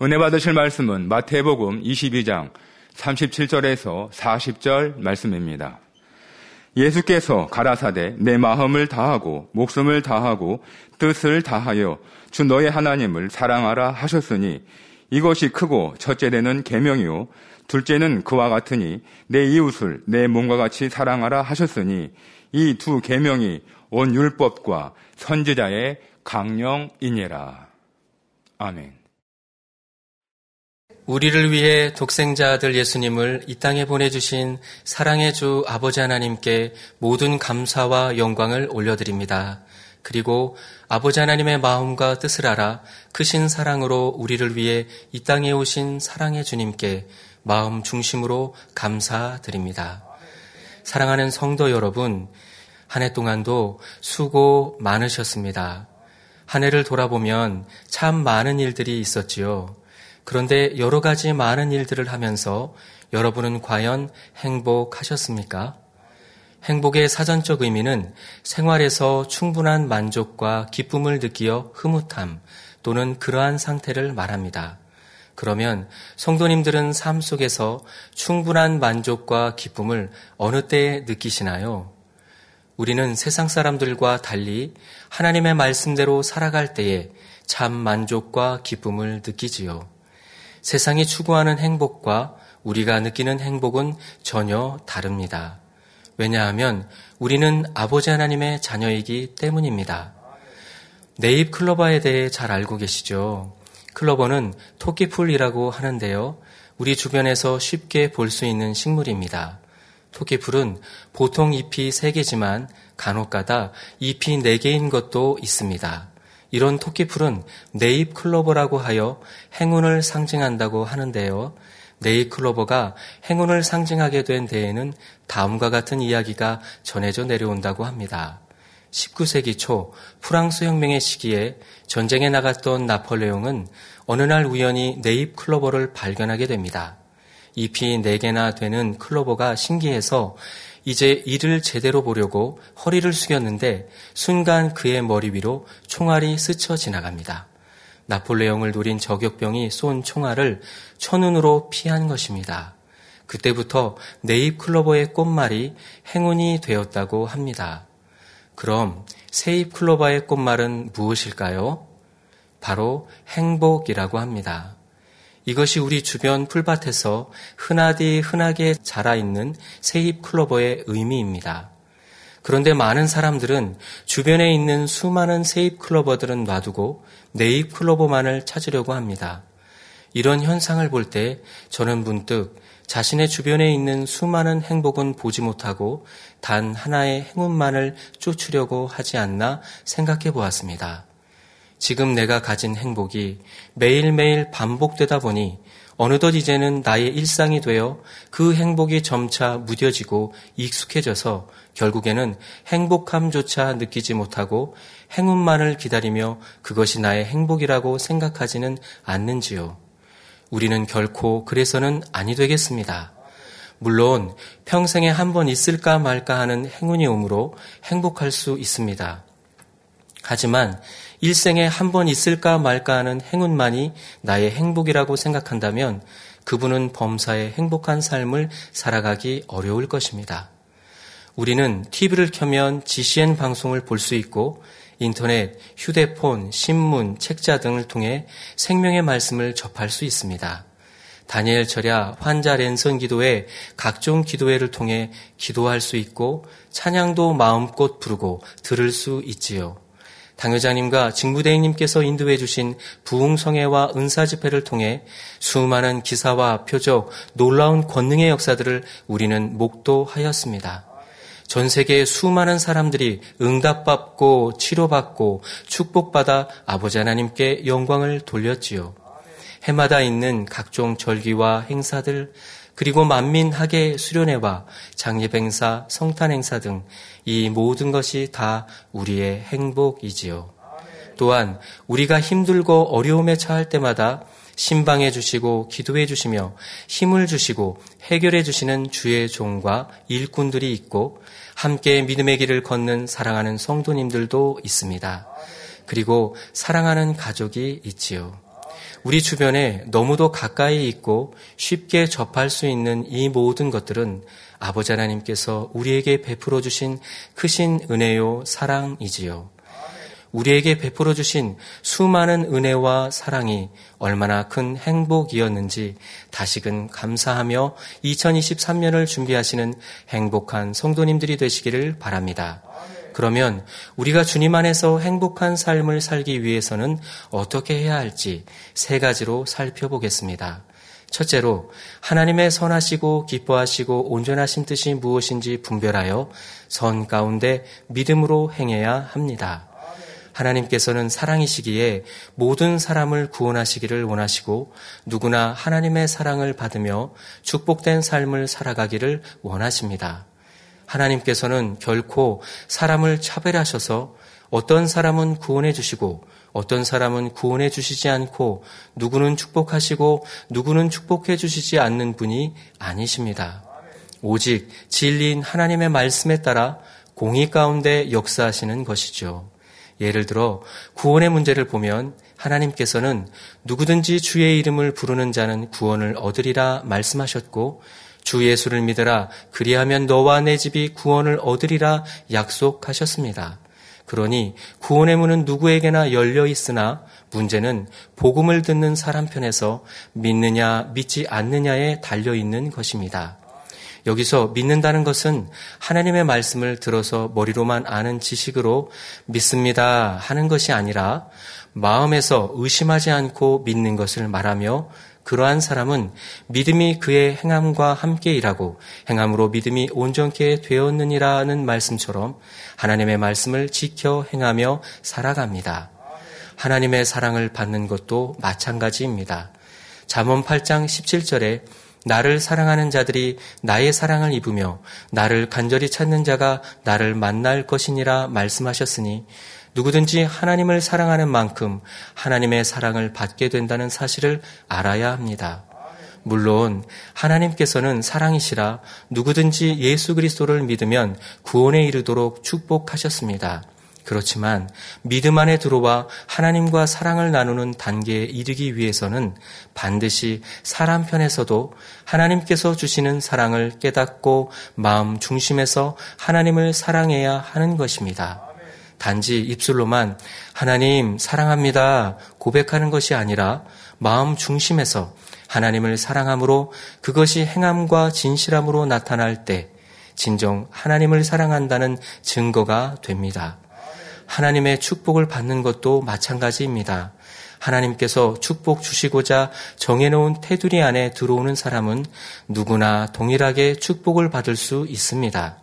은혜 받으실 말씀은 마태복음 22장 37절에서 40절 말씀입니다. 예수께서 가라사대 내 마음을 다하고 목숨을 다하고 뜻을 다하여 주 너의 하나님을 사랑하라 하셨으니 이것이 크고 첫째는 계명이요 둘째는 그와 같으니 내 이웃을 내 몸과 같이 사랑하라 하셨으니 이 두 계명이 온 율법과 선지자의 강령이니라. 아멘. 우리를 위해 독생자 아들 예수님을 이 땅에 보내주신 사랑의 주 아버지 하나님께 모든 감사와 영광을 올려드립니다. 그리고 아버지 하나님의 마음과 뜻을 알아 크신 사랑으로 우리를 위해 이 땅에 오신 사랑의 주님께 마음 중심으로 감사드립니다. 사랑하는 성도 여러분, 한 해 동안도 수고 많으셨습니다. 한 해를 돌아보면 참 많은 일들이 있었지요. 그런데 여러 가지 많은 일들을 하면서 여러분은 과연 행복하셨습니까? 행복의 사전적 의미는 생활에서 충분한 만족과 기쁨을 느끼어 흐뭇함 또는 그러한 상태를 말합니다. 그러면 성도님들은 삶 속에서 충분한 만족과 기쁨을 어느 때에 느끼시나요? 우리는 세상 사람들과 달리 하나님의 말씀대로 살아갈 때에 참 만족과 기쁨을 느끼지요. 세상이 추구하는 행복과 우리가 느끼는 행복은 전혀 다릅니다. 왜냐하면 우리는 아버지 하나님의 자녀이기 때문입니다. 네잎 클로버에 대해 잘 알고 계시죠? 클로버는 토끼풀이라고 하는데요. 우리 주변에서 쉽게 볼 수 있는 식물입니다. 토끼풀은 보통 잎이 3개지만 간혹 가다 잎이 4개인 것도 있습니다. 이런 토끼풀은 네잎 클로버라고 하여 행운을 상징한다고 하는데요. 네잎 클로버가 행운을 상징하게 된 데에는 다음과 같은 이야기가 전해져 내려온다고 합니다. 19세기 초 프랑스 혁명의 시기에 전쟁에 나갔던 나폴레옹은 어느 날 우연히 네잎 클로버를 발견하게 됩니다. 잎이 4개나 되는 클로버가 신기해서 이제 이를 제대로 보려고 허리를 숙였는데 순간 그의 머리 위로 총알이 스쳐 지나갑니다. 나폴레옹을 노린 저격병이 쏜 총알을 천운으로 피한 것입니다. 그때부터 네잎 클로버의 꽃말이 행운이 되었다고 합니다. 그럼 세잎 클로버의 꽃말은 무엇일까요? 바로 행복이라고 합니다. 이것이 우리 주변 풀밭에서 흔하디 흔하게 자라있는 새잎 클로버의 의미입니다. 그런데 많은 사람들은 주변에 있는 수많은 새잎 클로버들은 놔두고 네잎 클로버만을 찾으려고 합니다. 이런 현상을 볼 때 저는 문득 자신의 주변에 있는 수많은 행복은 보지 못하고 단 하나의 행운만을 쫓으려고 하지 않나 생각해 보았습니다. 지금 내가 가진 행복이 매일매일 반복되다 보니 어느덧 이제는 나의 일상이 되어 그 행복이 점차 무뎌지고 익숙해져서 결국에는 행복함조차 느끼지 못하고 행운만을 기다리며 그것이 나의 행복이라고 생각하지는 않는지요. 우리는 결코 그래서는 아니 되겠습니다. 물론 평생에 한 번 있을까 말까 하는 행운이 오므로 행복할 수 있습니다. 하지만 일생에 한 번 있을까 말까 하는 행운만이 나의 행복이라고 생각한다면 그분은 범사에 행복한 삶을 살아가기 어려울 것입니다. 우리는 TV를 켜면 GCN 방송을 볼 수 있고 인터넷, 휴대폰, 신문, 책자 등을 통해 생명의 말씀을 접할 수 있습니다. 다니엘 절야 환자 랜선 기도회 각종 기도회를 통해 기도할 수 있고 찬양도 마음껏 부르고 들을 수 있지요. 당회장님과 직무대행님께서 인도해 주신 부흥성회와 은사집회를 통해 수많은 기사와 표적, 놀라운 권능의 역사들을 우리는 목도하였습니다. 전 세계 수많은 사람들이 응답받고 치료받고 축복받아 아버지 하나님께 영광을 돌렸지요. 해마다 있는 각종 절기와 행사들, 그리고 만민학의 수련회와 장례 행사, 성탄 행사 등 이 모든 것이 다 우리의 행복이지요. 또한 우리가 힘들고 어려움에 처할 때마다 신방해 주시고 기도해 주시며 힘을 주시고 해결해 주시는 주의 종과 일꾼들이 있고 함께 믿음의 길을 걷는 사랑하는 성도님들도 있습니다. 그리고 사랑하는 가족이 있지요. 우리 주변에 너무도 가까이 있고 쉽게 접할 수 있는 이 모든 것들은 아버지 하나님께서 우리에게 베풀어 주신 크신 은혜요 사랑이지요. 우리에게 베풀어 주신 수많은 은혜와 사랑이 얼마나 큰 행복이었는지 다시금 감사하며 2023년을 준비하시는 행복한 성도님들이 되시기를 바랍니다. 그러면 우리가 주님 안에서 행복한 삶을 살기 위해서는 어떻게 해야 할지 세 가지로 살펴보겠습니다. 첫째로 하나님의 선하시고 기뻐하시고 온전하신 뜻이 무엇인지 분별하여 선 가운데 믿음으로 행해야 합니다. 하나님께서는 사랑이시기에 모든 사람을 구원하시기를 원하시고 누구나 하나님의 사랑을 받으며 축복된 삶을 살아가기를 원하십니다. 하나님께서는 결코 사람을 차별하셔서 어떤 사람은 구원해 주시고 어떤 사람은 구원해 주시지 않고 누구는 축복하시고 누구는 축복해 주시지 않는 분이 아니십니다. 오직 진리인 하나님의 말씀에 따라 공의 가운데 역사하시는 것이죠. 예를 들어 구원의 문제를 보면 하나님께서는 누구든지 주의 이름을 부르는 자는 구원을 얻으리라 말씀하셨고 주 예수를 믿으라 그리하면 너와 내 집이 구원을 얻으리라 약속하셨습니다. 그러니 구원의 문은 누구에게나 열려 있으나 문제는 복음을 듣는 사람 편에서 믿느냐 믿지 않느냐에 달려 있는 것입니다. 여기서 믿는다는 것은 하나님의 말씀을 들어서 머리로만 아는 지식으로 믿습니다 하는 것이 아니라 마음에서 의심하지 않고 믿는 것을 말하며 그러한 사람은 믿음이 그의 행함과 함께 일하고 행함으로 믿음이 온전케 되었느니라는 말씀처럼 하나님의 말씀을 지켜 행하며 살아갑니다. 하나님의 사랑을 받는 것도 마찬가지입니다. 잠언 8장 17절에 나를 사랑하는 자들이 나의 사랑을 입으며 나를 간절히 찾는 자가 나를 만날 것이니라 말씀하셨으니 누구든지 하나님을 사랑하는 만큼 하나님의 사랑을 받게 된다는 사실을 알아야 합니다. 물론 하나님께서는 사랑이시라 누구든지 예수 그리스도를 믿으면 구원에 이르도록 축복하셨습니다. 그렇지만 믿음 안에 들어와 하나님과 사랑을 나누는 단계에 이르기 위해서는 반드시 사람 편에서도 하나님께서 주시는 사랑을 깨닫고 마음 중심에서 하나님을 사랑해야 하는 것입니다. 단지 입술로만 하나님 사랑합니다 고백하는 것이 아니라 마음 중심에서 하나님을 사랑함으로 그것이 행함과 진실함으로 나타날 때 진정 하나님을 사랑한다는 증거가 됩니다. 하나님의 축복을 받는 것도 마찬가지입니다. 하나님께서 축복 주시고자 정해놓은 테두리 안에 들어오는 사람은 누구나 동일하게 축복을 받을 수 있습니다.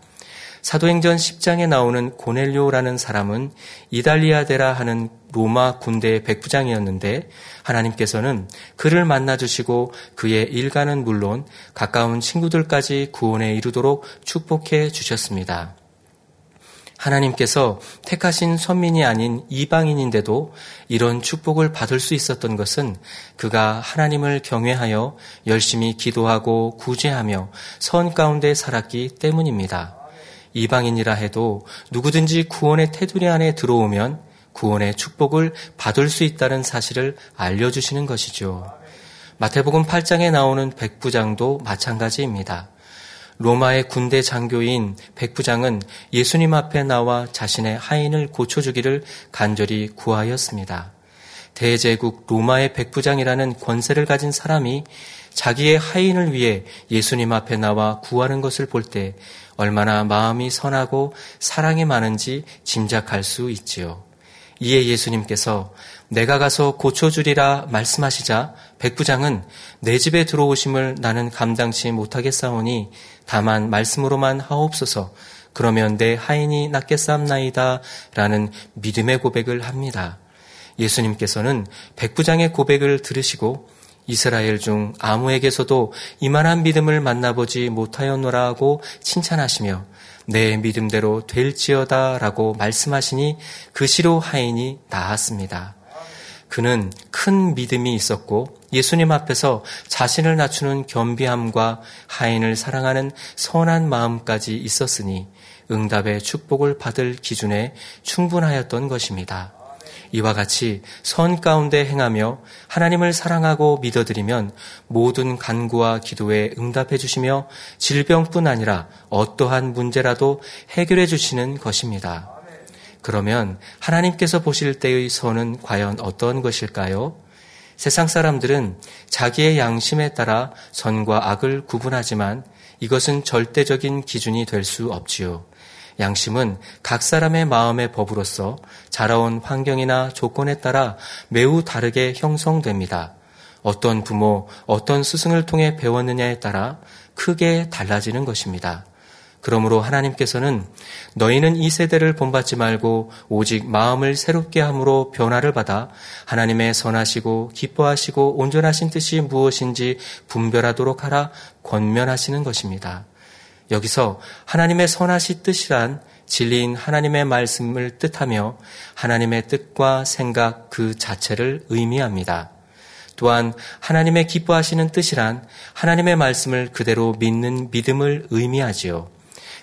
사도행전 10장에 나오는 고넬료라는 사람은 이달리아데라 하는 로마 군대의 백부장이었는데 하나님께서는 그를 만나 주시고 그의 일가는 물론 가까운 친구들까지 구원에 이르도록 축복해 주셨습니다. 하나님께서 택하신 선민이 아닌 이방인인데도 이런 축복을 받을 수 있었던 것은 그가 하나님을 경외하여 열심히 기도하고 구제하며 선 가운데 살았기 때문입니다. 이방인이라 해도 누구든지 구원의 테두리 안에 들어오면 구원의 축복을 받을 수 있다는 사실을 알려주시는 것이죠. 마태복음 8장에 나오는 백부장도 마찬가지입니다. 로마의 군대 장교인 백부장은 예수님 앞에 나와 자신의 하인을 고쳐주기를 간절히 구하였습니다. 대제국 로마의 백부장이라는 권세를 가진 사람이 자기의 하인을 위해 예수님 앞에 나와 구하는 것을 볼 때 얼마나 마음이 선하고 사랑이 많은지 짐작할 수 있지요. 이에 예수님께서 내가 가서 고쳐주리라 말씀하시자 백부장은 내 집에 들어오심을 나는 감당치 못하겠사오니 다만 말씀으로만 하옵소서 그러면 내 하인이 낫겠사옵나이다 라는 믿음의 고백을 합니다. 예수님께서는 백부장의 고백을 들으시고 이스라엘 중 아무에게서도 이만한 믿음을 만나보지 못하였노라고 칭찬하시며 내 믿음대로 될지어다 라고 말씀하시니 그 시로 하인이 나았습니다. 그는 큰 믿음이 있었고 예수님 앞에서 자신을 낮추는 겸비함과 하인을 사랑하는 선한 마음까지 있었으니 응답의 축복을 받을 기준에 충분하였던 것입니다. 이와 같이 선 가운데 행하며 하나님을 사랑하고 믿어드리면 모든 간구와 기도에 응답해 주시며 질병뿐 아니라 어떠한 문제라도 해결해 주시는 것입니다. 그러면 하나님께서 보실 때의 선은 과연 어떤 것일까요? 세상 사람들은 자기의 양심에 따라 선과 악을 구분하지만 이것은 절대적인 기준이 될 수 없지요. 양심은 각 사람의 마음의 법으로서 자라온 환경이나 조건에 따라 매우 다르게 형성됩니다. 어떤 부모, 어떤 스승을 통해 배웠느냐에 따라 크게 달라지는 것입니다. 그러므로 하나님께서는 너희는 이 세대를 본받지 말고 오직 마음을 새롭게 함으로 변화를 받아 하나님의 선하시고 기뻐하시고 온전하신 뜻이 무엇인지 분별하도록 하라 권면하시는 것입니다. 여기서 하나님의 선하신 뜻이란 진리인 하나님의 말씀을 뜻하며 하나님의 뜻과 생각 그 자체를 의미합니다. 또한 하나님의 기뻐하시는 뜻이란 하나님의 말씀을 그대로 믿는 믿음을 의미하지요.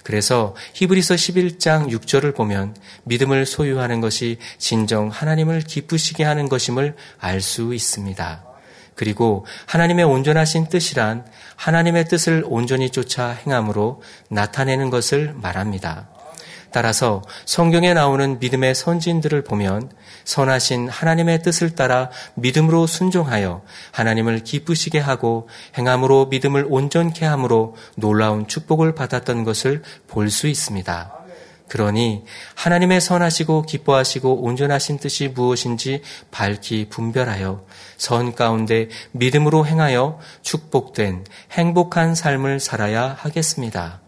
그래서 히브리서 11장 6절을 보면 믿음을 소유하는 것이 진정 하나님을 기쁘시게 하는 것임을 알 수 있습니다. 그리고 하나님의 온전하신 뜻이란 하나님의 뜻을 온전히 쫓아 행함으로 나타내는 것을 말합니다. 따라서 성경에 나오는 믿음의 선진들을 보면 선하신 하나님의 뜻을 따라 믿음으로 순종하여 하나님을 기쁘시게 하고 행함으로 믿음을 온전케 함으로 놀라운 축복을 받았던 것을 볼 수 있습니다. 그러니 하나님의 선하시고 기뻐하시고 온전하신 뜻이 무엇인지 밝히 분별하여 선 가운데 믿음으로 행하여 축복된 행복한 삶을 살아야 하겠습니다.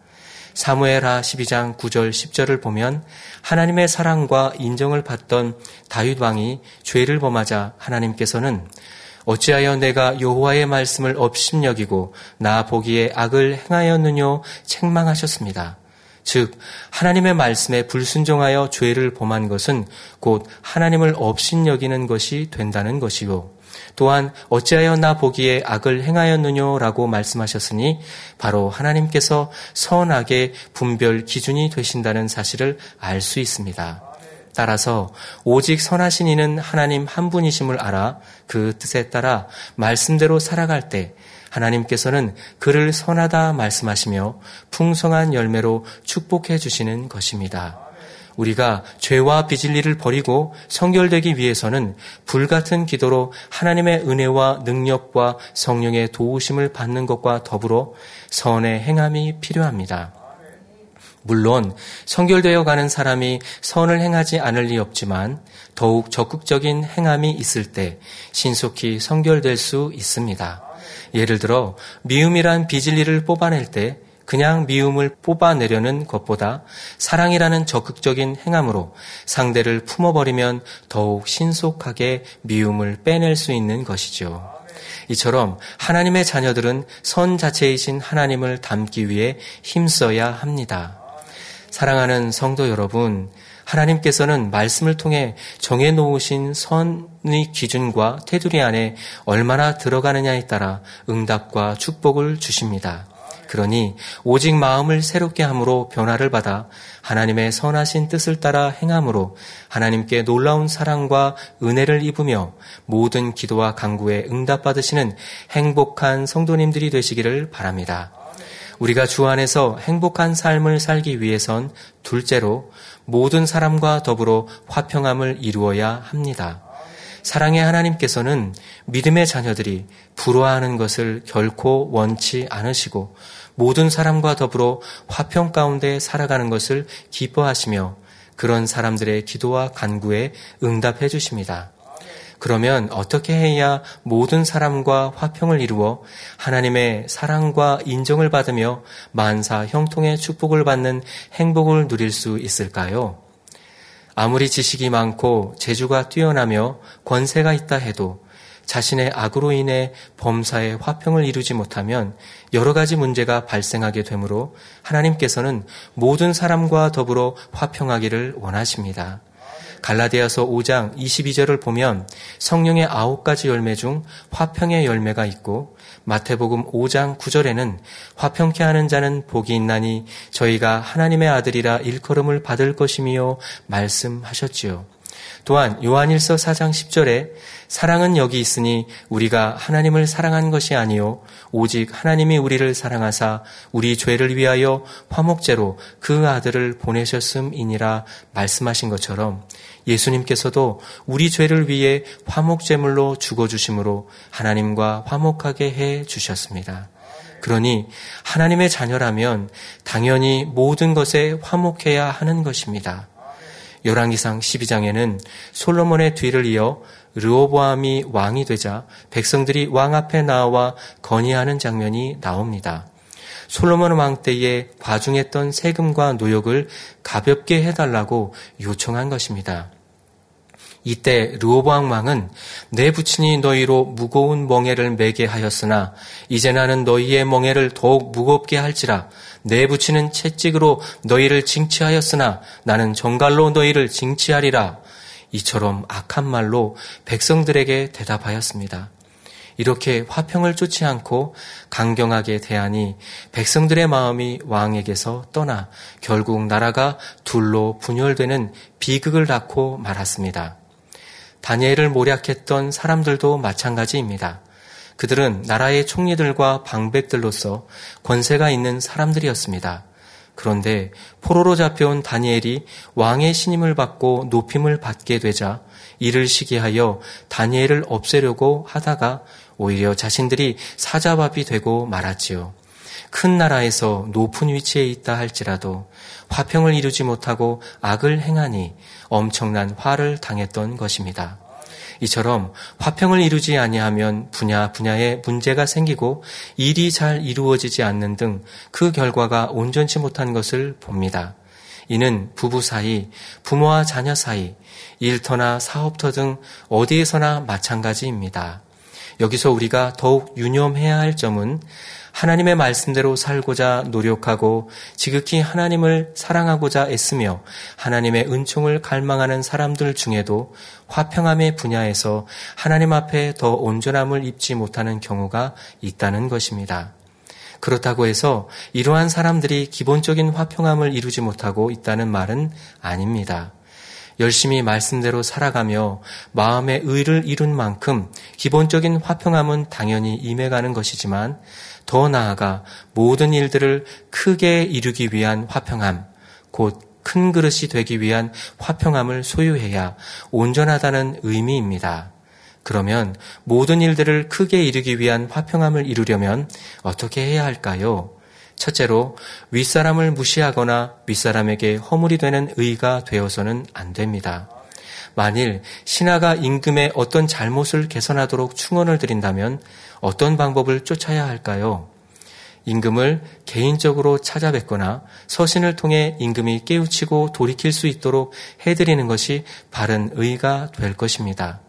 사무엘하 12장 9절 10절을 보면 하나님의 사랑과 인정을 받던 다윗 왕이 죄를 범하자 하나님께서는 어찌하여 내가 여호와의 말씀을 업심여기고 나 보기에 악을 행하였느뇨 책망하셨습니다. 즉 하나님의 말씀에 불순종하여 죄를 범한 것은 곧 하나님을 업신여기는 것이 된다는 것이요. 또한 어찌하여 나 보기에 악을 행하였느냐라고 말씀하셨으니 바로 하나님께서 선악의 분별 기준이 되신다는 사실을 알 수 있습니다. 따라서 오직 선하신 이는 하나님 한 분이심을 알아 그 뜻에 따라 말씀대로 살아갈 때 하나님께서는 그를 선하다 말씀하시며 풍성한 열매로 축복해 주시는 것입니다. 우리가 죄와 비질리를 버리고 성결되기 위해서는 불같은 기도로 하나님의 은혜와 능력과 성령의 도우심을 받는 것과 더불어 선의 행함이 필요합니다. 물론 성결되어 가는 사람이 선을 행하지 않을 리 없지만 더욱 적극적인 행함이 있을 때 신속히 성결될 수 있습니다. 예를 들어 미움이란 비질리를 뽑아낼 때 그냥 미움을 뽑아내려는 것보다 사랑이라는 적극적인 행함으로 상대를 품어버리면 더욱 신속하게 미움을 빼낼 수 있는 것이죠. 이처럼 하나님의 자녀들은 선 자체이신 하나님을 닮기 위해 힘써야 합니다. 사랑하는 성도 여러분, 하나님께서는 말씀을 통해 정해 놓으신 선의 기준과 테두리 안에 얼마나 들어가느냐에 따라 응답과 축복을 주십니다. 그러니 오직 마음을 새롭게 함으로 변화를 받아 하나님의 선하신 뜻을 따라 행함으로 하나님께 놀라운 사랑과 은혜를 입으며 모든 기도와 강구에 응답받으시는 행복한 성도님들이 되시기를 바랍니다. 우리가 주 안에서 행복한 삶을 살기 위해선 둘째로 모든 사람과 더불어 화평함을 이루어야 합니다. 사랑의 하나님께서는 믿음의 자녀들이 불화하는 것을 결코 원치 않으시고 모든 사람과 더불어 화평 가운데 살아가는 것을 기뻐하시며 그런 사람들의 기도와 간구에 응답해 주십니다. 그러면 어떻게 해야 모든 사람과 화평을 이루어 하나님의 사랑과 인정을 받으며 만사 형통의 축복을 받는 행복을 누릴 수 있을까요? 아무리 지식이 많고 재주가 뛰어나며 권세가 있다 해도 자신의 악으로 인해 범사의 화평을 이루지 못하면 여러 가지 문제가 발생하게 되므로 하나님께서는 모든 사람과 더불어 화평하기를 원하십니다. 갈라디아서 5장 22절을 보면 성령의 아홉 가지 열매 중 화평의 열매가 있고 마태복음 5장 9절에는 화평케 하는 자는 복이 있나니 저희가 하나님의 아들이라 일컬음을 받을 것이며 말씀하셨지요. 또한 요한일서 4장 10절에 사랑은 여기 있으니 우리가 하나님을 사랑한 것이 아니요 오직 하나님이 우리를 사랑하사 우리 죄를 위하여 화목제로 그 아들을 보내셨음이니라 말씀하신 것처럼 예수님께서도 우리 죄를 위해 화목제물로 죽어 주심으로 하나님과 화목하게 해 주셨습니다. 그러니 하나님의 자녀라면 당연히 모든 것에 화목해야 하는 것입니다. 열왕기상 12장에는 솔로몬의 뒤를 이어 르오보암이 왕이 되자 백성들이 왕 앞에 나와 건의하는 장면이 나옵니다. 솔로몬 왕 때에 과중했던 세금과 노역을 가볍게 해달라고 요청한 것입니다. 이때 르오보암 왕은 내 부친이 너희로 무거운 멍에를 매게 하였으나 이제 나는 너희의 멍에를 더욱 무겁게 할지라 내 부친은 채찍으로 너희를 징치하였으나 나는 정갈로 너희를 징치하리라 이처럼 악한 말로 백성들에게 대답하였습니다. 이렇게 화평을 쫓지 않고 강경하게 대하니 백성들의 마음이 왕에게서 떠나 결국 나라가 둘로 분열되는 비극을 낳고 말았습니다. 다니엘을 모략했던 사람들도 마찬가지입니다. 그들은 나라의 총리들과 방백들로서 권세가 있는 사람들이었습니다. 그런데 포로로 잡혀온 다니엘이 왕의 신임을 받고 높임을 받게 되자 이를 시기하여 다니엘을 없애려고 하다가 오히려 자신들이 사자밥이 되고 말았지요. 큰 나라에서 높은 위치에 있다 할지라도 화평을 이루지 못하고 악을 행하니 엄청난 화를 당했던 것입니다. 이처럼 화평을 이루지 아니하면 분야 분야에 문제가 생기고 일이 잘 이루어지지 않는 등 그 결과가 온전치 못한 것을 봅니다. 이는 부부 사이, 부모와 자녀 사이, 일터나 사업터 등 어디에서나 마찬가지입니다. 여기서 우리가 더욱 유념해야 할 점은 하나님의 말씀대로 살고자 노력하고 지극히 하나님을 사랑하고자 애쓰며 하나님의 은총을 갈망하는 사람들 중에도 화평함의 분야에서 하나님 앞에 더 온전함을 입지 못하는 경우가 있다는 것입니다. 그렇다고 해서 이러한 사람들이 기본적인 화평함을 이루지 못하고 있다는 말은 아닙니다. 열심히 말씀대로 살아가며 마음의 의를 이룬 만큼 기본적인 화평함은 당연히 임해가는 것이지만 더 나아가 모든 일들을 크게 이루기 위한 화평함, 곧 큰 그릇이 되기 위한 화평함을 소유해야 온전하다는 의미입니다. 그러면 모든 일들을 크게 이루기 위한 화평함을 이루려면 어떻게 해야 할까요? 첫째로 윗사람을 무시하거나 윗사람에게 허물이 되는 의가 되어서는 안 됩니다. 만일 신하가 임금의 어떤 잘못을 개선하도록 충원을 드린다면 어떤 방법을 쫓아야 할까요? 임금을 개인적으로 찾아뵙거나 서신을 통해 임금이 깨우치고 돌이킬 수 있도록 해드리는 것이 바른 의가 될 것입니다.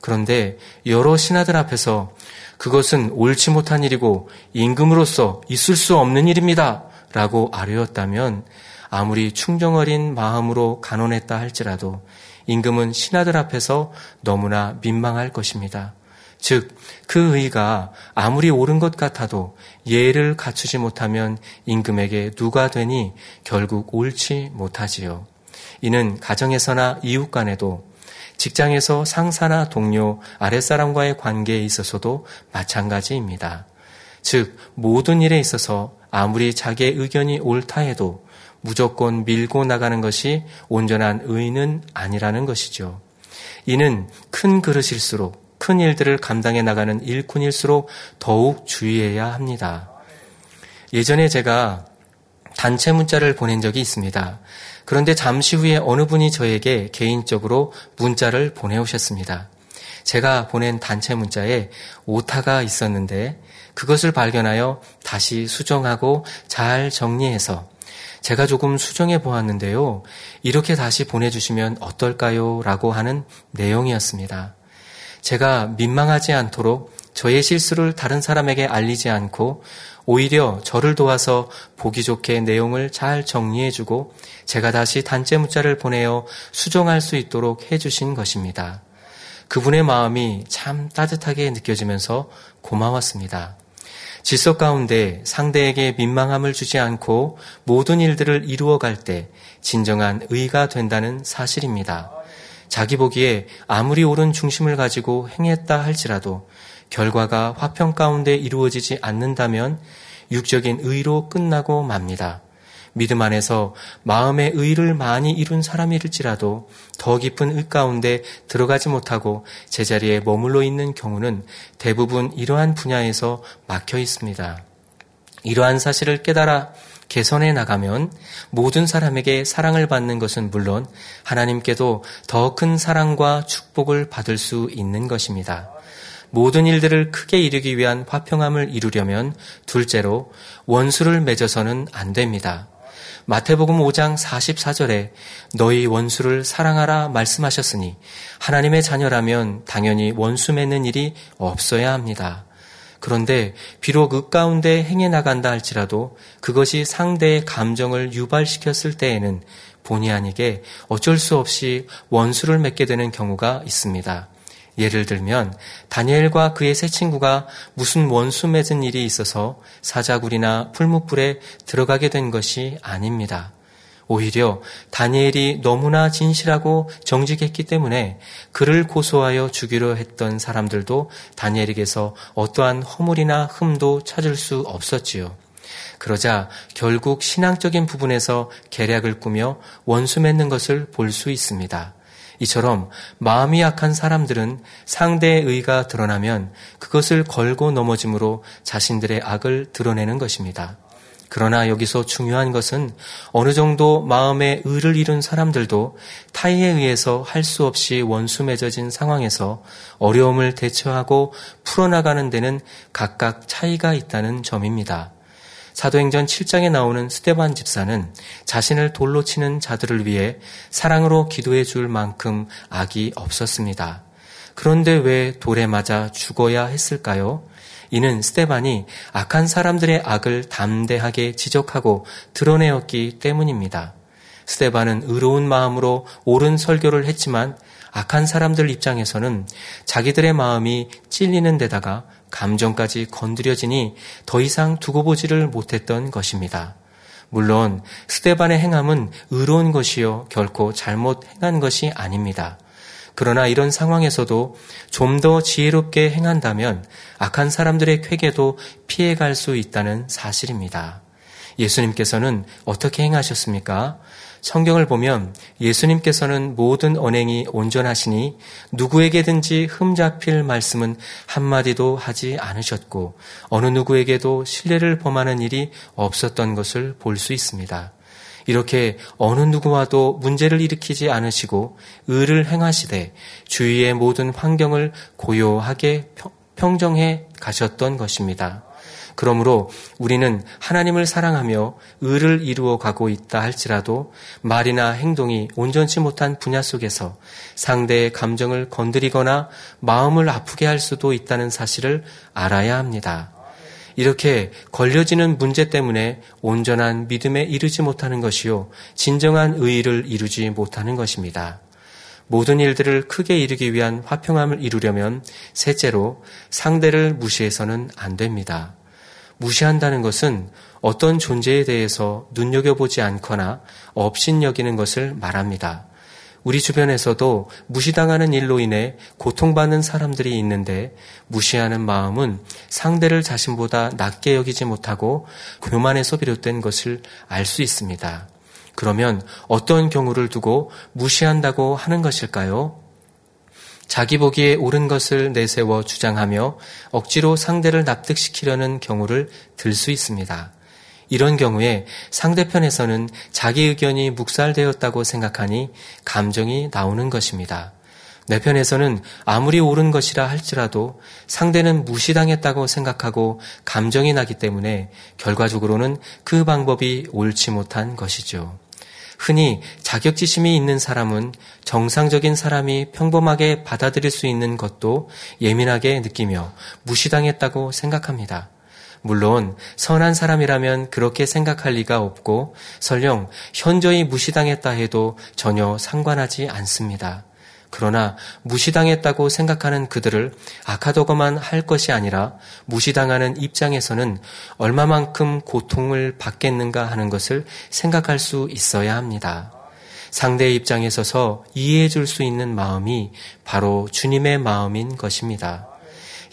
그런데 여러 신하들 앞에서 그것은 옳지 못한 일이고 임금으로서 있을 수 없는 일입니다. 라고 아뢰었다면 아무리 충정 어린 마음으로 간언했다 할지라도 임금은 신하들 앞에서 너무나 민망할 것입니다. 즉, 그 의가 아무리 옳은 것 같아도 예를 갖추지 못하면 임금에게 누가 되니 결국 옳지 못하지요. 이는 가정에서나 이웃 간에도 직장에서 상사나 동료, 아랫사람과의 관계에 있어서도 마찬가지입니다. 즉, 모든 일에 있어서 아무리 자기의 의견이 옳다 해도 무조건 밀고 나가는 것이 온전한 의는 아니라는 것이죠. 이는 큰 그릇일수록 큰 일들을 감당해 나가는 일꾼일수록 더욱 주의해야 합니다. 예전에 제가 단체 문자를 보낸 적이 있습니다. 그런데 잠시 후에 어느 분이 저에게 개인적으로 문자를 보내오셨습니다. 제가 보낸 단체 문자에 오타가 있었는데 그것을 발견하여 다시 수정하고 잘 정리해서 제가 조금 수정해 보았는데요. 이렇게 다시 보내주시면 어떨까요? 라고 하는 내용이었습니다. 제가 민망하지 않도록 저의 실수를 다른 사람에게 알리지 않고 오히려 저를 도와서 보기 좋게 내용을 잘 정리해주고 제가 다시 단체 문자를 보내어 수정할 수 있도록 해주신 것입니다. 그분의 마음이 참 따뜻하게 느껴지면서 고마웠습니다. 질서 가운데 상대에게 민망함을 주지 않고 모든 일들을 이루어갈 때 진정한 의가 된다는 사실입니다. 자기 보기에 아무리 옳은 중심을 가지고 행했다 할지라도 결과가 화평 가운데 이루어지지 않는다면 육적인 의로 끝나고 맙니다. 믿음 안에서 마음의 의를 많이 이룬 사람일지라도 더 깊은 의 가운데 들어가지 못하고 제자리에 머물러 있는 경우는 대부분 이러한 분야에서 막혀 있습니다. 이러한 사실을 깨달아 개선해 나가면 모든 사람에게 사랑을 받는 것은 물론 하나님께도 더 큰 사랑과 축복을 받을 수 있는 것입니다. 모든 일들을 크게 이루기 위한 화평함을 이루려면 둘째로 원수를 맺어서는 안 됩니다. 마태복음 5장 44절에 너희 원수를 사랑하라 말씀하셨으니 하나님의 자녀라면 당연히 원수 맺는 일이 없어야 합니다. 그런데 비록 그 가운데 행해 나간다 할지라도 그것이 상대의 감정을 유발시켰을 때에는 본의 아니게 어쩔 수 없이 원수를 맺게 되는 경우가 있습니다. 예를 들면 다니엘과 그의 세 친구가 무슨 원수 맺은 일이 있어서 사자굴이나 풀무불에 들어가게 된 것이 아닙니다. 오히려 다니엘이 너무나 진실하고 정직했기 때문에 그를 고소하여 죽이려 했던 사람들도 다니엘에게서 어떠한 허물이나 흠도 찾을 수 없었지요. 그러자 결국 신앙적인 부분에서 계략을 꾸며 원수 맺는 것을 볼 수 있습니다. 이처럼 마음이 약한 사람들은 상대의 의가 드러나면 그것을 걸고 넘어짐으로 자신들의 악을 드러내는 것입니다. 그러나 여기서 중요한 것은 어느 정도 마음의 의를 이룬 사람들도 타인에 의해서 할 수 없이 원수 맺어진 상황에서 어려움을 대처하고 풀어나가는 데는 각각 차이가 있다는 점입니다. 사도행전 7장에 나오는 스테반 집사는 자신을 돌로 치는 자들을 위해 사랑으로 기도해 줄 만큼 악이 없었습니다. 그런데 왜 돌에 맞아 죽어야 했을까요? 이는 스테반이 악한 사람들의 악을 담대하게 지적하고 드러내었기 때문입니다. 스테반은 의로운 마음으로 옳은 설교를 했지만 악한 사람들 입장에서는 자기들의 마음이 찔리는 데다가 감정까지 건드려지니 더 이상 두고 보지를 못했던 것입니다. 물론 스테반의 행함은 의로운 것이요 결코 잘못 행한 것이 아닙니다. 그러나 이런 상황에서도 좀 더 지혜롭게 행한다면 악한 사람들의 쾌계도 피해갈 수 있다는 사실입니다. 예수님께서는 어떻게 행하셨습니까? 성경을 보면 예수님께서는 모든 언행이 온전하시니 누구에게든지 흠잡힐 말씀은 한마디도 하지 않으셨고 어느 누구에게도 신뢰를 범하는 일이 없었던 것을 볼 수 있습니다. 이렇게 어느 누구와도 문제를 일으키지 않으시고 의를 행하시되 주위의 모든 환경을 고요하게 평정해 가셨던 것입니다. 그러므로 우리는 하나님을 사랑하며 의를 이루어 가고 있다 할지라도 말이나 행동이 온전치 못한 분야 속에서 상대의 감정을 건드리거나 마음을 아프게 할 수도 있다는 사실을 알아야 합니다. 이렇게 걸려지는 문제 때문에 온전한 믿음에 이르지 못하는 것이요. 진정한 의의를 이루지 못하는 것입니다. 모든 일들을 크게 이루기 위한 화평함을 이루려면 셋째로 상대를 무시해서는 안 됩니다. 무시한다는 것은 어떤 존재에 대해서 눈여겨보지 않거나 업신여기는 것을 말합니다. 우리 주변에서도 무시당하는 일로 인해 고통받는 사람들이 있는데 무시하는 마음은 상대를 자신보다 낮게 여기지 못하고 교만에서 비롯된 것을 알 수 있습니다. 그러면 어떤 경우를 두고 무시한다고 하는 것일까요? 자기 보기에 옳은 것을 내세워 주장하며 억지로 상대를 납득시키려는 경우를 들 수 있습니다. 이런 경우에 상대편에서는 자기 의견이 묵살되었다고 생각하니 감정이 나오는 것입니다. 내 편에서는 아무리 옳은 것이라 할지라도 상대는 무시당했다고 생각하고 감정이 나기 때문에 결과적으로는 그 방법이 옳지 못한 것이죠. 흔히 자격지심이 있는 사람은 정상적인 사람이 평범하게 받아들일 수 있는 것도 예민하게 느끼며 무시당했다고 생각합니다. 물론 선한 사람이라면 그렇게 생각할 리가 없고 설령 현저히 무시당했다 해도 전혀 상관하지 않습니다. 그러나 무시당했다고 생각하는 그들을 악하다고만 할 것이 아니라 무시당하는 입장에서는 얼마만큼 고통을 받겠는가 하는 것을 생각할 수 있어야 합니다. 상대의 입장에 서서 이해해 줄 수 있는 마음이 바로 주님의 마음인 것입니다.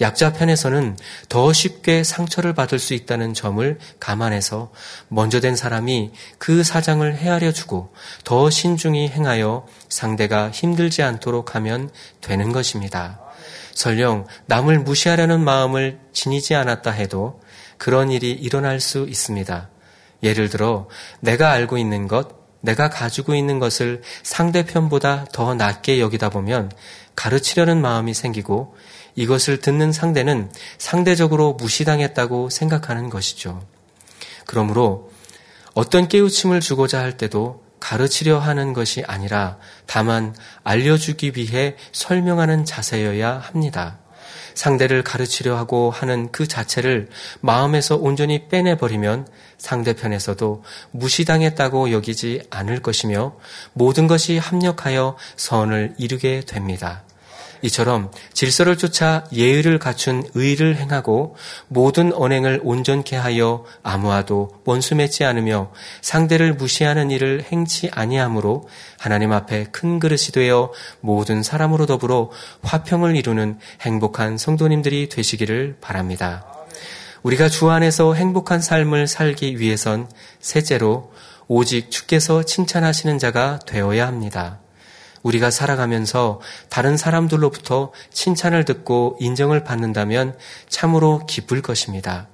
약자 편에서는 더 쉽게 상처를 받을 수 있다는 점을 감안해서 먼저 된 사람이 그 사장을 헤아려 주고 더 신중히 행하여 상대가 힘들지 않도록 하면 되는 것입니다. 설령 남을 무시하려는 마음을 지니지 않았다 해도 그런 일이 일어날 수 있습니다. 예를 들어 내가 알고 있는 것, 내가 가지고 있는 것을 상대편보다 더 낮게 여기다 보면 가르치려는 마음이 생기고 이것을 듣는 상대는 상대적으로 무시당했다고 생각하는 것이죠. 그러므로 어떤 깨우침을 주고자 할 때도 가르치려 하는 것이 아니라 다만 알려주기 위해 설명하는 자세여야 합니다. 상대를 가르치려 하고 하는 그 자체를 마음에서 온전히 빼내버리면 상대편에서도 무시당했다고 여기지 않을 것이며 모든 것이 합력하여 선을 이루게 됩니다. 이처럼 질서를 쫓아 예의를 갖춘 의를 행하고 모든 언행을 온전케 하여 아무와도 원수 맺지 않으며 상대를 무시하는 일을 행치 아니하므로 하나님 앞에 큰 그릇이 되어 모든 사람으로 더불어 화평을 이루는 행복한 성도님들이 되시기를 바랍니다. 우리가 주 안에서 행복한 삶을 살기 위해선 셋째로 오직 주께서 칭찬하시는 자가 되어야 합니다. 우리가 살아가면서 다른 사람들로부터 칭찬을 듣고 인정을 받는다면 참으로 기쁠 것입니다.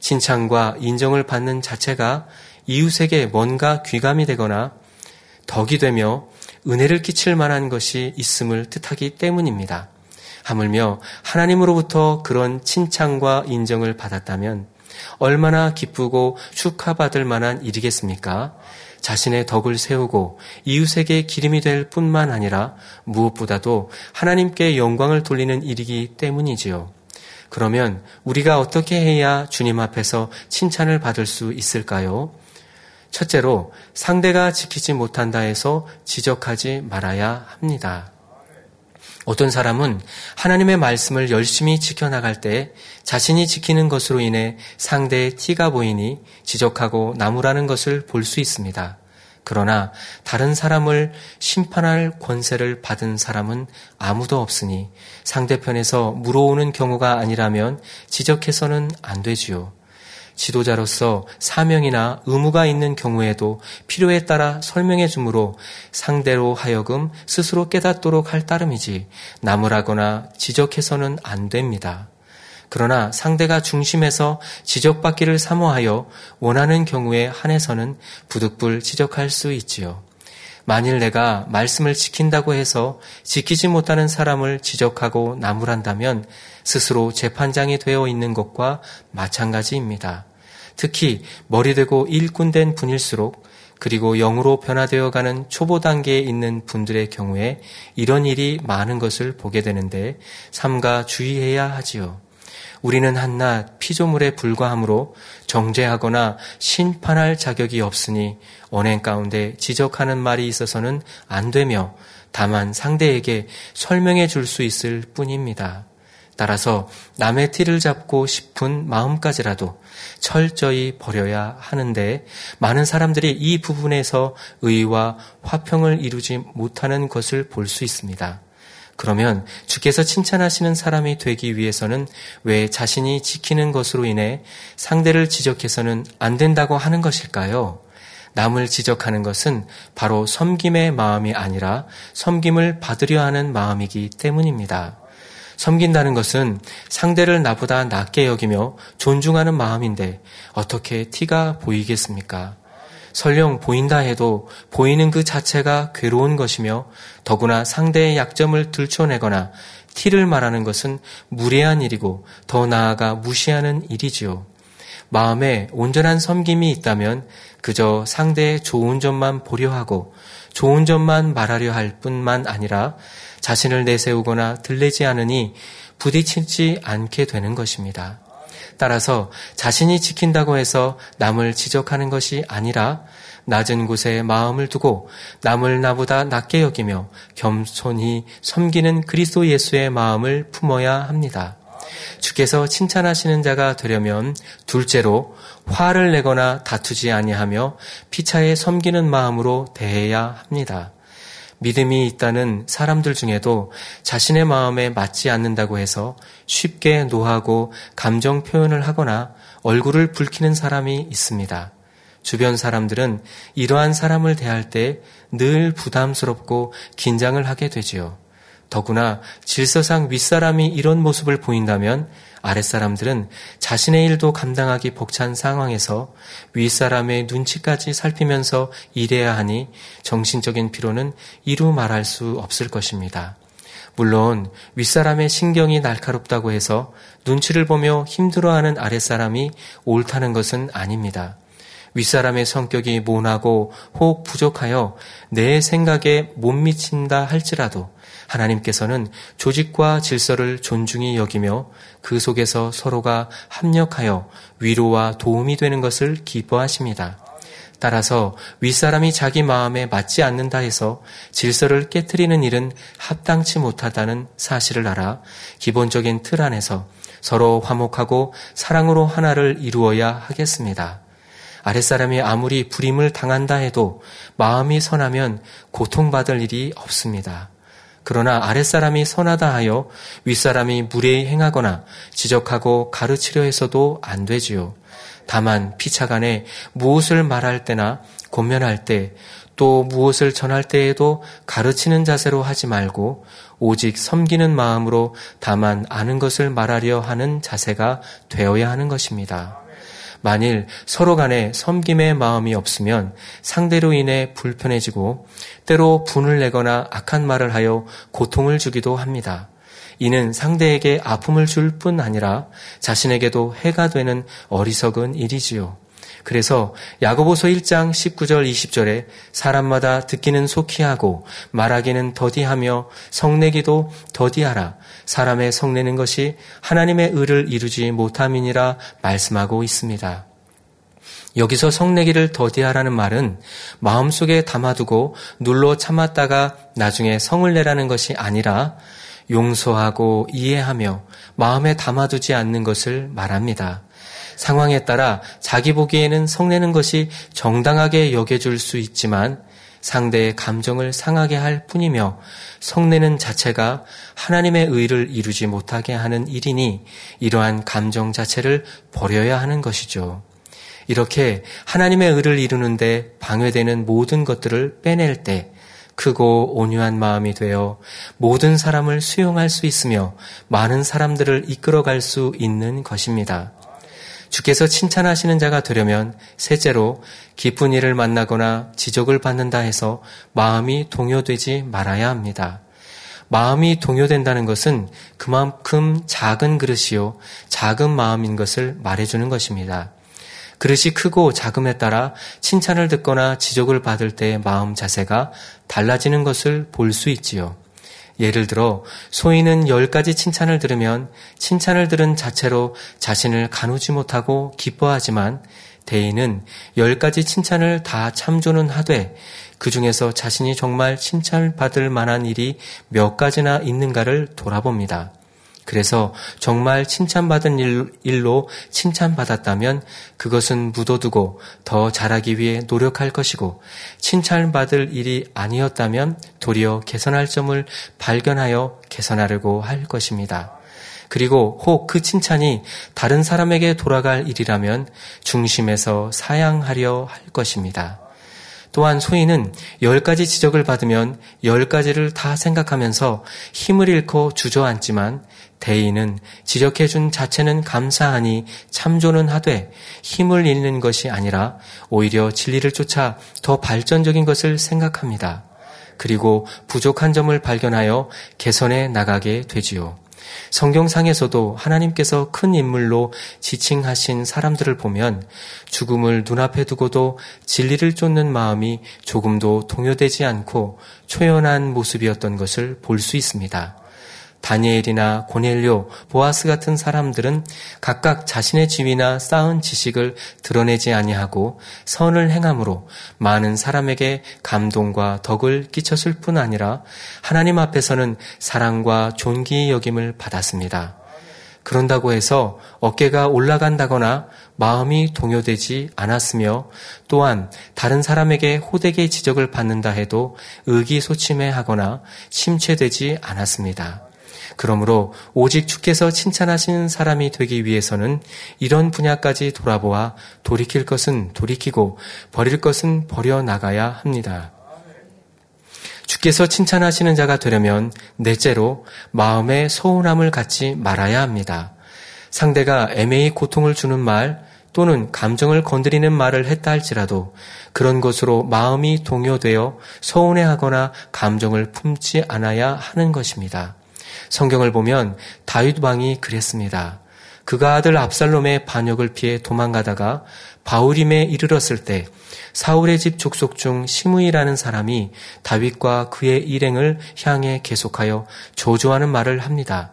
칭찬과 인정을 받는 자체가 이웃에게 뭔가 귀감이 되거나 덕이 되며 은혜를 끼칠 만한 것이 있음을 뜻하기 때문입니다. 하물며 하나님으로부터 그런 칭찬과 인정을 받았다면 얼마나 기쁘고 축하받을 만한 일이겠습니까? 자신의 덕을 세우고 이웃에게 기름이 될 뿐만 아니라 무엇보다도 하나님께 영광을 돌리는 일이기 때문이지요. 그러면 우리가 어떻게 해야 주님 앞에서 칭찬을 받을 수 있을까요? 첫째로 상대가 지키지 못한다 해서 지적하지 말아야 합니다. 어떤 사람은 하나님의 말씀을 열심히 지켜나갈 때 자신이 지키는 것으로 인해 상대의 티가 보이니 지적하고 나무라는 것을 볼 수 있습니다. 그러나 다른 사람을 심판할 권세를 받은 사람은 아무도 없으니 상대편에서 물어오는 경우가 아니라면 지적해서는 안 되지요. 지도자로서 사명이나 의무가 있는 경우에도 필요에 따라 설명해 주므로 상대로 하여금 스스로 깨닫도록 할 따름이지 나무라거나 지적해서는 안 됩니다. 그러나 상대가 중심에서 지적받기를 사모하여 원하는 경우에 한해서는 부득불 지적할 수 있지요. 만일 내가 말씀을 지킨다고 해서 지키지 못하는 사람을 지적하고 나무란다면 스스로 재판장이 되어 있는 것과 마찬가지입니다. 특히 머리되고 일꾼된 분일수록 그리고 영으로 변화되어 가는 초보 단계에 있는 분들의 경우에 이런 일이 많은 것을 보게 되는데 삼가 주의해야 하지요. 우리는 한낱 피조물에 불과하므로 정죄하거나 심판할 자격이 없으니 언행 가운데 지적하는 말이 있어서는 안 되며 다만 상대에게 설명해 줄 수 있을 뿐입니다. 따라서 남의 티를 잡고 싶은 마음까지라도 철저히 버려야 하는데 많은 사람들이 이 부분에서 의와 화평을 이루지 못하는 것을 볼 수 있습니다. 그러면 주께서 칭찬하시는 사람이 되기 위해서는 왜 자신이 지키는 것으로 인해 상대를 지적해서는 안 된다고 하는 것일까요? 남을 지적하는 것은 바로 섬김의 마음이 아니라 섬김을 받으려 하는 마음이기 때문입니다. 섬긴다는 것은 상대를 나보다 낮게 여기며 존중하는 마음인데 어떻게 티가 보이겠습니까? 설령 보인다 해도 보이는 그 자체가 괴로운 것이며 더구나 상대의 약점을 들춰내거나 티를 말하는 것은 무례한 일이고 더 나아가 무시하는 일이지요. 마음에 온전한 섬김이 있다면 그저 상대의 좋은 점만 보려 하고 좋은 점만 말하려 할 뿐만 아니라 자신을 내세우거나 들리지 않으니 부딪히지 않게 되는 것입니다. 따라서 자신이 지킨다고 해서 남을 지적하는 것이 아니라 낮은 곳에 마음을 두고 남을 나보다 낮게 여기며 겸손히 섬기는 그리스도 예수의 마음을 품어야 합니다. 주께서 칭찬하시는 자가 되려면 둘째로 화를 내거나 다투지 아니하며 피차에 섬기는 마음으로 대해야 합니다. 믿음이 있다는 사람들 중에도 자신의 마음에 맞지 않는다고 해서 쉽게 노하고 감정 표현을 하거나 얼굴을 붉히는 사람이 있습니다. 주변 사람들은 이러한 사람을 대할 때 늘 부담스럽고 긴장을 하게 되지요. 더구나 질서상 윗사람이 이런 모습을 보인다면 아랫사람들은 자신의 일도 감당하기 벅찬 상황에서 윗사람의 눈치까지 살피면서 일해야 하니 정신적인 피로는 이루 말할 수 없을 것입니다. 물론 윗사람의 신경이 날카롭다고 해서 눈치를 보며 힘들어하는 아랫사람이 옳다는 것은 아닙니다. 윗사람의 성격이 모나고 혹 부족하여 내 생각에 못 미친다 할지라도 하나님께서는 조직과 질서를 존중히 여기며 그 속에서 서로가 합력하여 위로와 도움이 되는 것을 기뻐하십니다. 따라서 윗사람이 자기 마음에 맞지 않는다 해서 질서를 깨뜨리는 일은 합당치 못하다는 사실을 알아 기본적인 틀 안에서 서로 화목하고 사랑으로 하나를 이루어야 하겠습니다. 아랫사람이 아무리 불임을 당한다 해도 마음이 선하면 고통받을 일이 없습니다. 그러나 아랫사람이 선하다 하여 윗사람이 무례히 행하거나 지적하고 가르치려 해서도 안 되지요. 다만 피차간에 무엇을 말할 때나 권면할 때 또 무엇을 전할 때에도 가르치는 자세로 하지 말고 오직 섬기는 마음으로 다만 아는 것을 말하려 하는 자세가 되어야 하는 것입니다. 만일 서로 간에 섬김의 마음이 없으면 상대로 인해 불편해지고 때로 분을 내거나 악한 말을 하여 고통을 주기도 합니다. 이는 상대에게 아픔을 줄 뿐 아니라 자신에게도 해가 되는 어리석은 일이지요. 그래서 야고보서 1장 19절 20절에 사람마다 듣기는 속히 하고 말하기는 더디하며 성내기도 더디하라. 사람의 성내는 것이 하나님의 의를 이루지 못함이니라 말씀하고 있습니다. 여기서 성내기를 더디하라는 말은 마음속에 담아두고 눌러 참았다가 나중에 성을 내라는 것이 아니라 용서하고 이해하며 마음에 담아두지 않는 것을 말합니다. 상황에 따라 자기 보기에는 성내는 것이 정당하게 여겨줄 수 있지만 상대의 감정을 상하게 할 뿐이며 성내는 자체가 하나님의 의를 이루지 못하게 하는 일이니 이러한 감정 자체를 버려야 하는 것이죠. 이렇게 하나님의 의를 이루는데 방해되는 모든 것들을 빼낼 때 크고 온유한 마음이 되어 모든 사람을 수용할 수 있으며 많은 사람들을 이끌어갈 수 있는 것입니다. 주께서 칭찬하시는 자가 되려면 셋째로 기쁜 일을 만나거나 지적을 받는다 해서 마음이 동요되지 말아야 합니다. 마음이 동요된다는 것은 그만큼 작은 그릇이요, 작은 마음인 것을 말해주는 것입니다. 그릇이 크고 작음에 따라 칭찬을 듣거나 지적을 받을 때의 마음 자세가 달라지는 것을 볼 수 있지요. 예를 들어 소인은 열 가지 칭찬을 들으면 칭찬을 들은 자체로 자신을 가누지 못하고 기뻐하지만 대인은 열 가지 칭찬을 다 참조는 하되 그 중에서 자신이 정말 칭찬을 받을 만한 일이 몇 가지나 있는가를 돌아봅니다. 그래서 정말 칭찬받은 일, 로 칭찬받았다면 그것은 묻어두고 더 잘하기 위해 노력할 것이고 칭찬받을 일이 아니었다면 도리어 개선할 점을 발견하여 개선하려고 할 것입니다. 그리고 혹 그 칭찬이 다른 사람에게 돌아갈 일이라면 중심에서 사양하려 할 것입니다. 또한 소인은 열 가지 지적을 받으면 열 가지를 다 생각하면서 힘을 잃고 주저앉지만 대인은 지적해준 자체는 감사하니 참조는 하되 힘을 잃는 것이 아니라 오히려 진리를 쫓아 더 발전적인 것을 생각합니다. 그리고 부족한 점을 발견하여 개선해 나가게 되지요. 성경상에서도 하나님께서 큰 인물로 지칭하신 사람들을 보면 죽음을 눈앞에 두고도 진리를 쫓는 마음이 조금도 동요되지 않고 초연한 모습이었던 것을 볼 수 있습니다. 다니엘이나 고넬료, 보아스 같은 사람들은 각각 자신의 지위나 쌓은 지식을 드러내지 아니하고 선을 행함으로 많은 사람에게 감동과 덕을 끼쳤을 뿐 아니라 하나님 앞에서는 사랑과 존귀 여김을 받았습니다. 그런다고 해서 어깨가 올라간다거나 마음이 동요되지 않았으며 또한 다른 사람에게 호되게 지적을 받는다 해도 의기소침해 하거나 침체되지 않았습니다. 그러므로 오직 주께서 칭찬하시는 사람이 되기 위해서는 이런 분야까지 돌아보아 돌이킬 것은 돌이키고 버릴 것은 버려 나가야 합니다. 주께서 칭찬하시는 자가 되려면 넷째로 마음의 서운함을 갖지 말아야 합니다. 상대가 애매히 고통을 주는 말 또는 감정을 건드리는 말을 했다 할지라도 그런 것으로 마음이 동요되어 서운해하거나 감정을 품지 않아야 하는 것입니다. 성경을 보면 다윗 왕이 그랬습니다. 그가 아들 압살롬의 반역을 피해 도망가다가 바울임에 이르렀을 때 사울의 집 족속 중 시므이라는 사람이 다윗과 그의 일행을 향해 계속하여 조조하는 말을 합니다.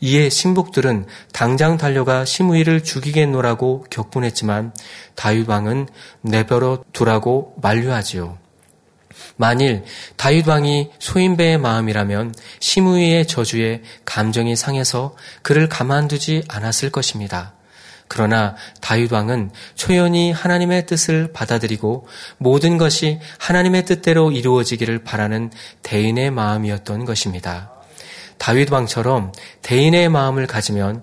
이에 신복들은 당장 달려가 시므이를 죽이겠노라고 격분했지만 다윗 왕은 내버려 두라고 만류하지요. 만일 다윗 왕이 소인배의 마음이라면 시므이의 저주에 감정이 상해서 그를 가만두지 않았을 것입니다. 그러나 다윗 왕은 초연히 하나님의 뜻을 받아들이고 모든 것이 하나님의 뜻대로 이루어지기를 바라는 대인의 마음이었던 것입니다. 다윗 왕처럼 대인의 마음을 가지면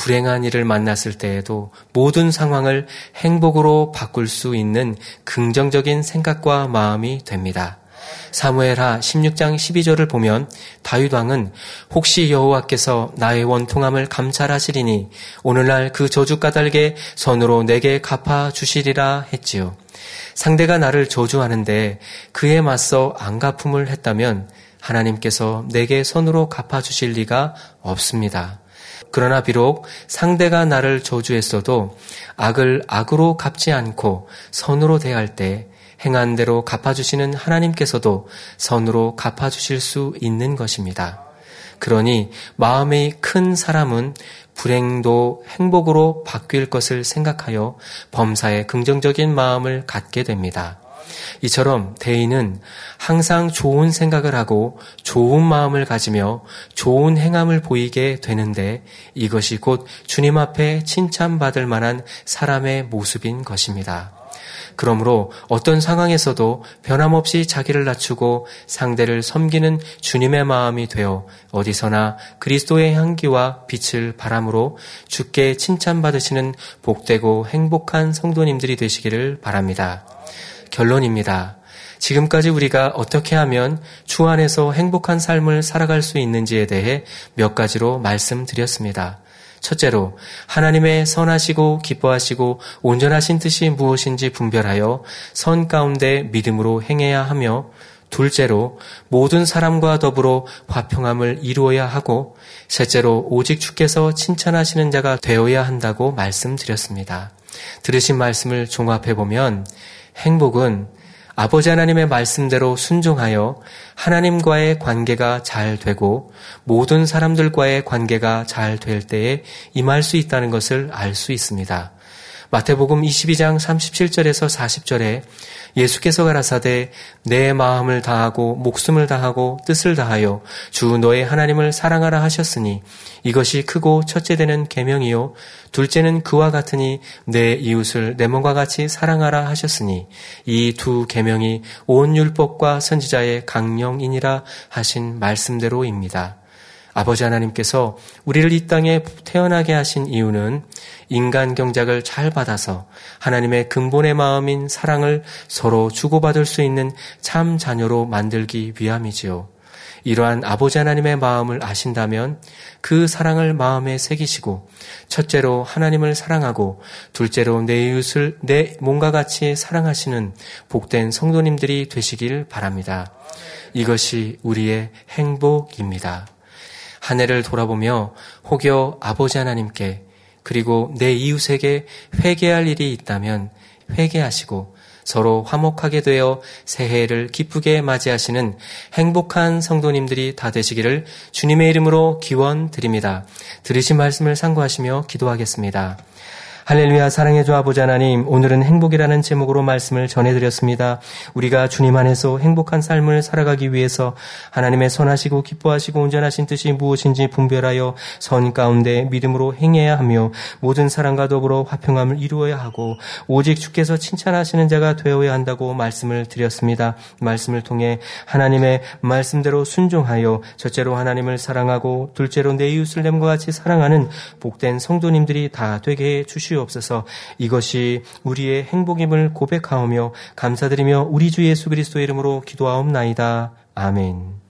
불행한 일을 만났을 때에도 모든 상황을 행복으로 바꿀 수 있는 긍정적인 생각과 마음이 됩니다. 사무엘하 16장 12절을 보면 다윗 왕은 혹시 여호와께서 나의 원통함을 감찰하시리니 오늘날 그 저주 까닭에 선으로 내게 갚아 주시리라 했지요. 상대가 나를 저주하는데 그에 맞서 안 갚음을 했다면 하나님께서 내게 선으로 갚아 주실 리가 없습니다. 그러나 비록 상대가 나를 저주했어도 악을 악으로 갚지 않고 선으로 대할 때 행한 대로 갚아주시는 하나님께서도 선으로 갚아주실 수 있는 것입니다. 그러니 마음의 큰 사람은 불행도 행복으로 바뀔 것을 생각하여 범사에 긍정적인 마음을 갖게 됩니다. 이처럼 대인은 항상 좋은 생각을 하고 좋은 마음을 가지며 좋은 행함을 보이게 되는데 이것이 곧 주님 앞에 칭찬받을 만한 사람의 모습인 것입니다. 그러므로 어떤 상황에서도 변함없이 자기를 낮추고 상대를 섬기는 주님의 마음이 되어 어디서나 그리스도의 향기와 빛을 바람으로 주께 칭찬받으시는 복되고 행복한 성도님들이 되시기를 바랍니다. 결론입니다. 지금까지 우리가 어떻게 하면 주 안에서 행복한 삶을 살아갈 수 있는지에 대해 몇 가지로 말씀드렸습니다. 첫째로 하나님의 선하시고 기뻐하시고 온전하신 뜻이 무엇인지 분별하여 선 가운데 믿음으로 행해야 하며 둘째로 모든 사람과 더불어 화평함을 이루어야 하고 셋째로 오직 주께서 칭찬하시는 자가 되어야 한다고 말씀드렸습니다. 들으신 말씀을 종합해 보면 행복은 아버지 하나님의 말씀대로 순종하여 하나님과의 관계가 잘 되고 모든 사람들과의 관계가 잘 될 때에 임할 수 있다는 것을 알 수 있습니다. 마태복음 22장 37절에서 40절에 예수께서 가라사대 내 마음을 다하고 목숨을 다하고 뜻을 다하여 주 너의 하나님을 사랑하라 하셨으니 이것이 크고 첫째 되는 계명이요 둘째는 그와 같으니 내 이웃을 내 몸과 같이 사랑하라 하셨으니 이 두 계명이 온 율법과 선지자의 강령이니라 하신 말씀대로입니다. 아버지 하나님께서 우리를 이 땅에 태어나게 하신 이유는 인간 경작을 잘 받아서 하나님의 근본의 마음인 사랑을 서로 주고받을 수 있는 참 자녀로 만들기 위함이지요. 이러한 아버지 하나님의 마음을 아신다면 그 사랑을 마음에 새기시고 첫째로 하나님을 사랑하고 둘째로 내 이웃을 내 몸과 같이 사랑하시는 복된 성도님들이 되시길 바랍니다. 이것이 우리의 행복입니다. 한 해를 돌아보며 혹여 아버지 하나님께 그리고 내 이웃에게 회개할 일이 있다면 회개하시고 서로 화목하게 되어 새해를 기쁘게 맞이하시는 행복한 성도님들이 다 되시기를 주님의 이름으로 기원 드립니다. 들으신 말씀을 상고하시며 기도하겠습니다. 할렐루야 사랑해 주 아버지 하나님 오늘은 행복이라는 제목으로 말씀을 전해드렸습니다. 우리가 주님 안에서 행복한 삶을 살아가기 위해서 하나님의 선하시고 기뻐하시고 온전하신 뜻이 무엇인지 분별하여 선 가운데 믿음으로 행해야 하며 모든 사람과 더불어 화평함을 이루어야 하고 오직 주께서 칭찬하시는 자가 되어야 한다고 말씀을 드렸습니다. 말씀을 통해 하나님의 말씀대로 순종하여 첫째로 하나님을 사랑하고 둘째로 내 이웃을 냄과 같이 사랑하는 복된 성도님들이 다 되게 해 주시옵소서. 주옵소서 이것이 우리의 행복임을 고백하오며 감사드리며 우리 주 예수 그리스도의 이름으로 기도하옵나이다. 아멘.